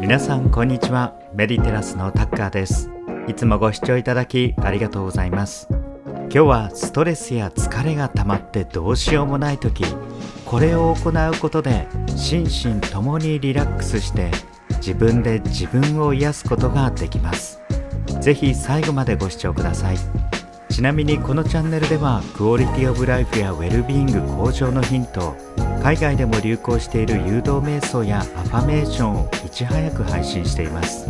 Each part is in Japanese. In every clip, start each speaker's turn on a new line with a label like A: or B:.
A: 皆さんこんにちは。メディテラスのタッカーです。いつもご視聴いただきありがとうございます。今日はストレスや疲れが溜まってどうしようもない時これを行うことで心身ともにリラックスして自分で自分を癒すことができます。是非最後までご視聴ください。ちなみにこのチャンネルではクオリティオブライフやウェルビーイング向上のヒント海外でも流行している誘導瞑想やアファメーションをいち早く配信しています。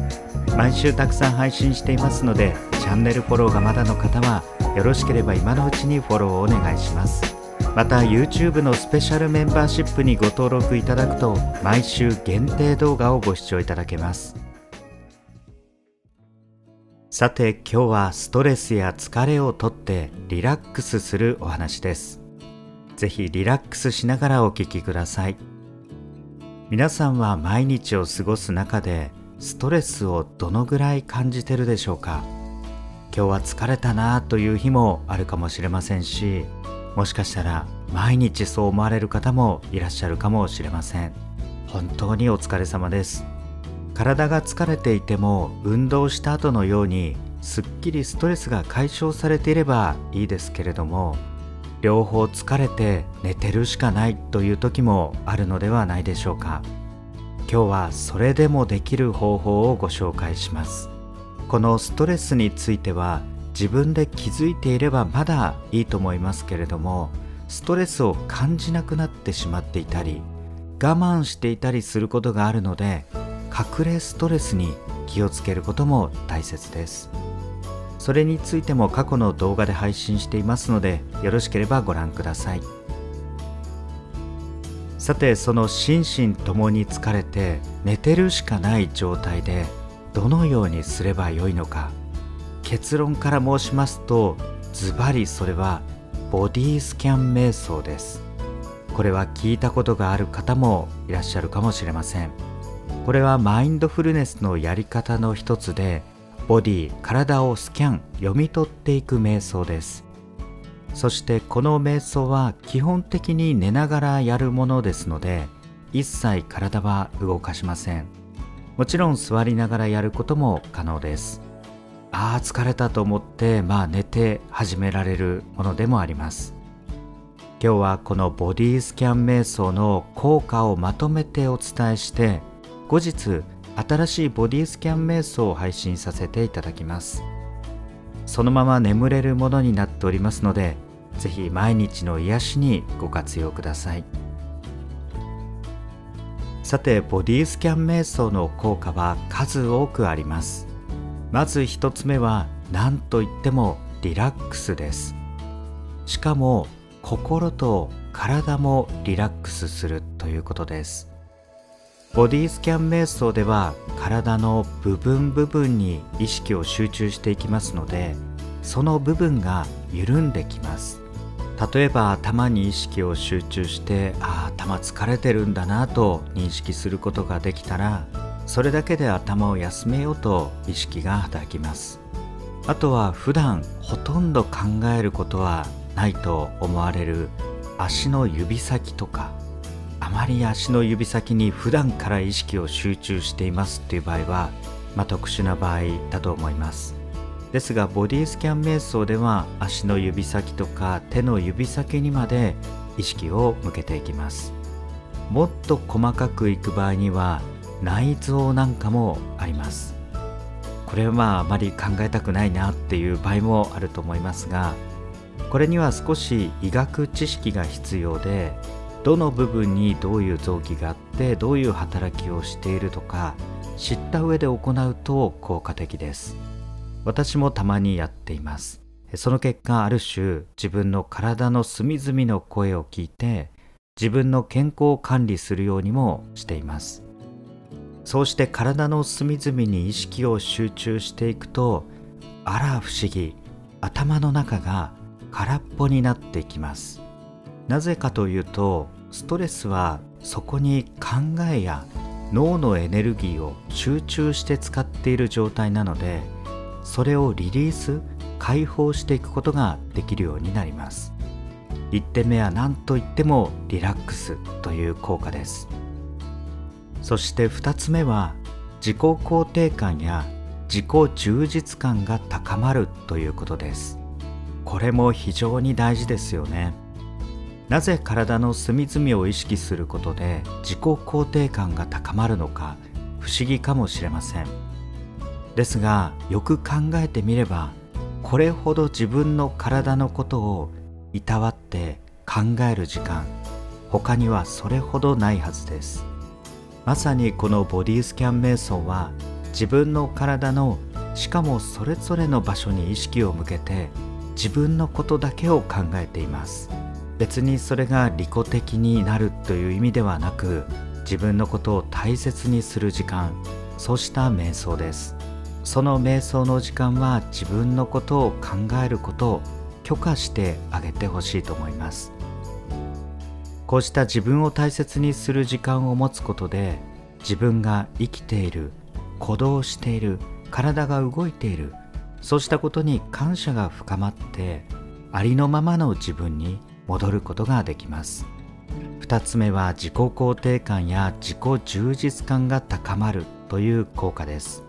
A: 毎週たくさん配信していますのでチャンネルフォローがまだの方はよろしければ今のうちにフォローをお願いします。また YouTube のスペシャルメンバーシップにご登録いただくと毎週限定動画をご視聴いただけます。さて今日はストレスや疲れをとってリラックスするお話です。ぜひリラックスしながらお聴きください。皆さんは毎日を過ごす中でストレスをどのぐらい感じてるでしょうか？今日は疲れたなという日もあるかもしれませんしもしかしたら毎日そう思われる方もいらっしゃるかもしれません。本当にお疲れ様です。体が疲れていても運動した後のようにすっきりストレスが解消されていればいいですけれども両方疲れて寝てるしかないという時もあるのではないでしょうか。今日はそれでもできる方法をご紹介します。このストレスについては自分で気づいていればまだいいと思いますけれどもストレスを感じなくなってしまっていたり我慢していたりすることがあるので隠れストレスに気をつけることも大切です。それについても過去の動画で配信していますのでよろしければご覧ください。さてその心身ともに疲れて寝てるしかない状態でどのようにすればよいのか。結論から申しますとズバリそれはボディスキャン瞑想です。これは聞いたことがある方もいらっしゃるかもしれません。これはマインドフルネスのやり方の一つでボディ体をスキャン読み取っていく瞑想です。そしてこの瞑想は基本的に寝ながらやるものですので一切体は動かしません。もちろん座りながらやることも可能です。ああ疲れたと思ってまあ寝て始められるものでもあります。今日はこのボディスキャン瞑想の効果をまとめてお伝えして後日新しいボディスキャン瞑想を配信させていただきます。そのまま眠れるものになっておりますのでぜひ毎日の癒しにご活用ください。さてボディスキャン瞑想の効果は数多くあります。まず一つ目は何といってもリラックスです。しかも心と体もリラックスするということです。ボディスキャン瞑想では体の部分部分に意識を集中していきますのでその部分が緩んできます。例えば頭に意識を集中してああ頭疲れてるんだなと認識することができたらそれだけで頭を休めようと意識が働きます。あとは普段ほとんど考えることはないと思われる足の指先とかあまり足の指先に普段から意識を集中していますっていう場合は、まあ、特殊な場合だと思います。ですがボディスキャン瞑想では足の指先とか手の指先にまで意識を向けていきます。もっと細かくいく場合には内臓なんかもあります。これはまああまり考えたくないなっていう場合もあると思いますがこれには少し医学知識が必要でどの部分にどういう臓器があってどういう働きをしているとか知った上で行うと効果的です。私もたまにやっています。その結果ある種自分の体の隅々の声を聞いて自分の健康を管理するようにもしています。そうして体の隅々に意識を集中していくとあら不思議頭の中が空っぽになっていきます。なぜかというとストレスはそこに考えや脳のエネルギーを集中して使っている状態なのでそれをリリース解放していくことができるようになります。1点目は何といってもリラックスという効果です。そして2つ目は自己肯定感や自己充実感が高まるということです。これも非常に大事ですよね。なぜ体の隅々を意識することで自己肯定感が高まるのか不思議かもしれません。ですがよく考えてみればこれほど自分の体のことをいたわって考える時間他にはそれほどないはずです。まさにこのボディスキャン瞑想は自分の体のしかもそれぞれの場所に意識を向けて自分のことだけを考えています。別にそれが利己的になるという意味ではなく自分のことを大切にする時間そうした瞑想です。その瞑想の時間は自分のことを考えることを許可してあげてほしいと思います。こうした自分を大切にする時間を持つことで自分が生きている鼓動している体が動いているそうしたことに感謝が深まってありのままの自分に戻ることができます。2つ目は自己肯定感や自己充実感が高まるという効果です。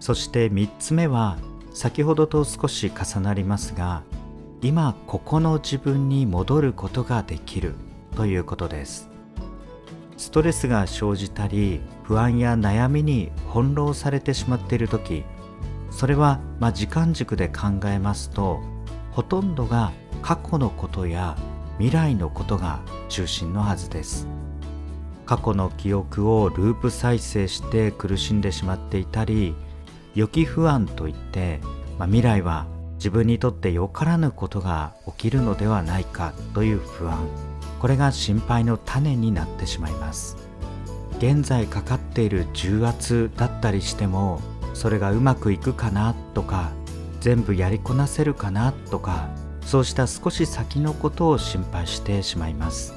A: そして3つ目は先ほどと少し重なりますが今ここの自分に戻ることができるということです。ストレスが生じたり不安や悩みに翻弄されてしまっている時それはま時間軸で考えますとほとんどが過去のことや未来のことが中心のはずです。過去の記憶をループ再生して苦しんでしまっていたり予期不安といって、まあ、未来は自分にとってよからぬことが起きるのではないかという不安。これが心配の種になってしまいます。現在かかっている重圧だったりしてもそれがうまくいくかなとか全部やりこなせるかなとかそうした少し先のことを心配してしまいます。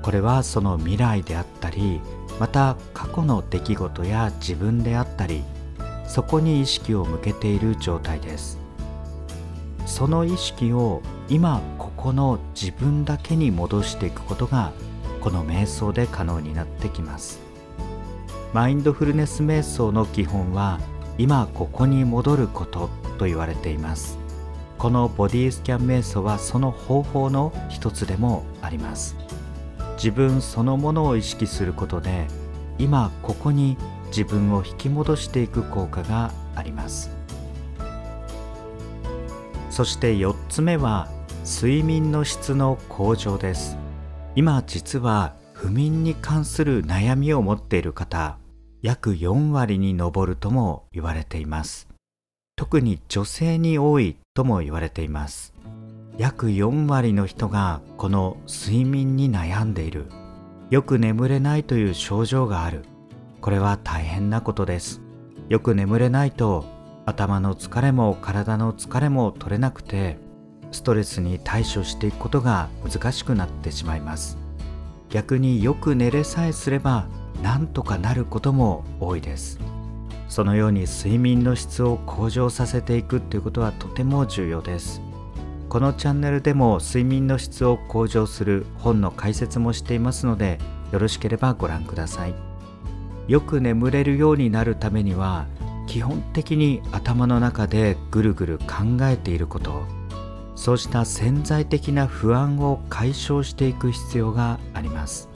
A: これはその未来であったりまた過去の出来事や自分であったりそこに意識を向けている状態です。その意識を今ここの自分だけに戻していくことがこの瞑想で可能になってきます。マインドフルネス瞑想の基本は今ここに戻ることと言われています。このボディスキャン瞑想はその方法の一つでもあります。自分そのものを意識することで今ここに自分を引き戻していく効果があります。そして4つ目は睡眠の質の向上です。今実は不眠に関する悩みを持っている方約4割に上るとも言われています。特に女性に多いとも言われています。約4割の人がこの睡眠に悩んでいる。よく眠れないという症状がある。これは大変なことです。よく眠れないと頭の疲れも体の疲れも取れなくてストレスに対処していくことが難しくなってしまいます。逆によく寝れさえすればなんとかなることも多いです。そのように睡眠の質を向上させていくということはとても重要です。このチャンネルでも睡眠の質を向上する本の解説もしていますのでよろしければご覧ください。よく眠れるようになるためには基本的に頭の中でぐるぐる考えていることそうした潜在的な不安を解消していく必要があります。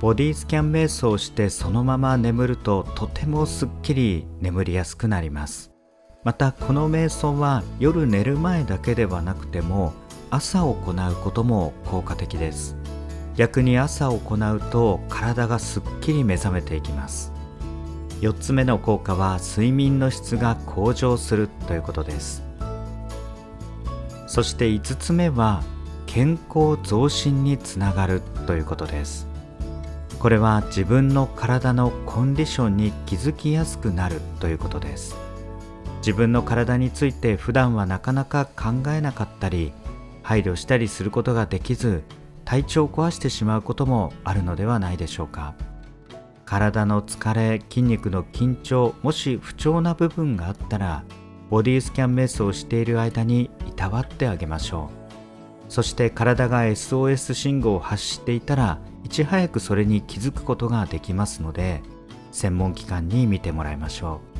A: ボディスキャン瞑想をしてそのまま眠るととてもすっきり眠りやすくなります。またこの瞑想は夜寝る前だけではなくても朝行うことも効果的です。逆に朝行うと体がすっきり目覚めていきます。4つ目の効果は睡眠の質が向上するということです。そして5つ目は健康増進につながるということです。これは自分の体のコンディションに気づきやすくなるということです。自分の体について普段はなかなか考えなかったり配慮したりすることができず体調を壊してしまうこともあるのではないでしょうか。体の疲れ筋肉の緊張もし不調な部分があったらボディスキャンメスをしている間にいたわってあげましょう。そして体が SOS 信号を発していたらいち早くそれに気づくことができますので専門機関に見てもらいましょう。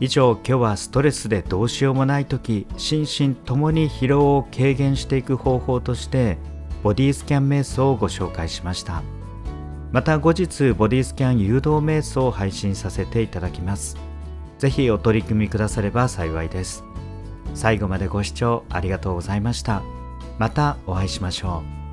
A: 以上今日はストレスでどうしようもない時心身ともに疲労を軽減していく方法としてボディスキャン瞑想をご紹介しました。また後日ボディスキャン誘導瞑想を配信させていただきます。ぜひお取り組みくだされば幸いです。最後までご視聴ありがとうございました。またお会いしましょう。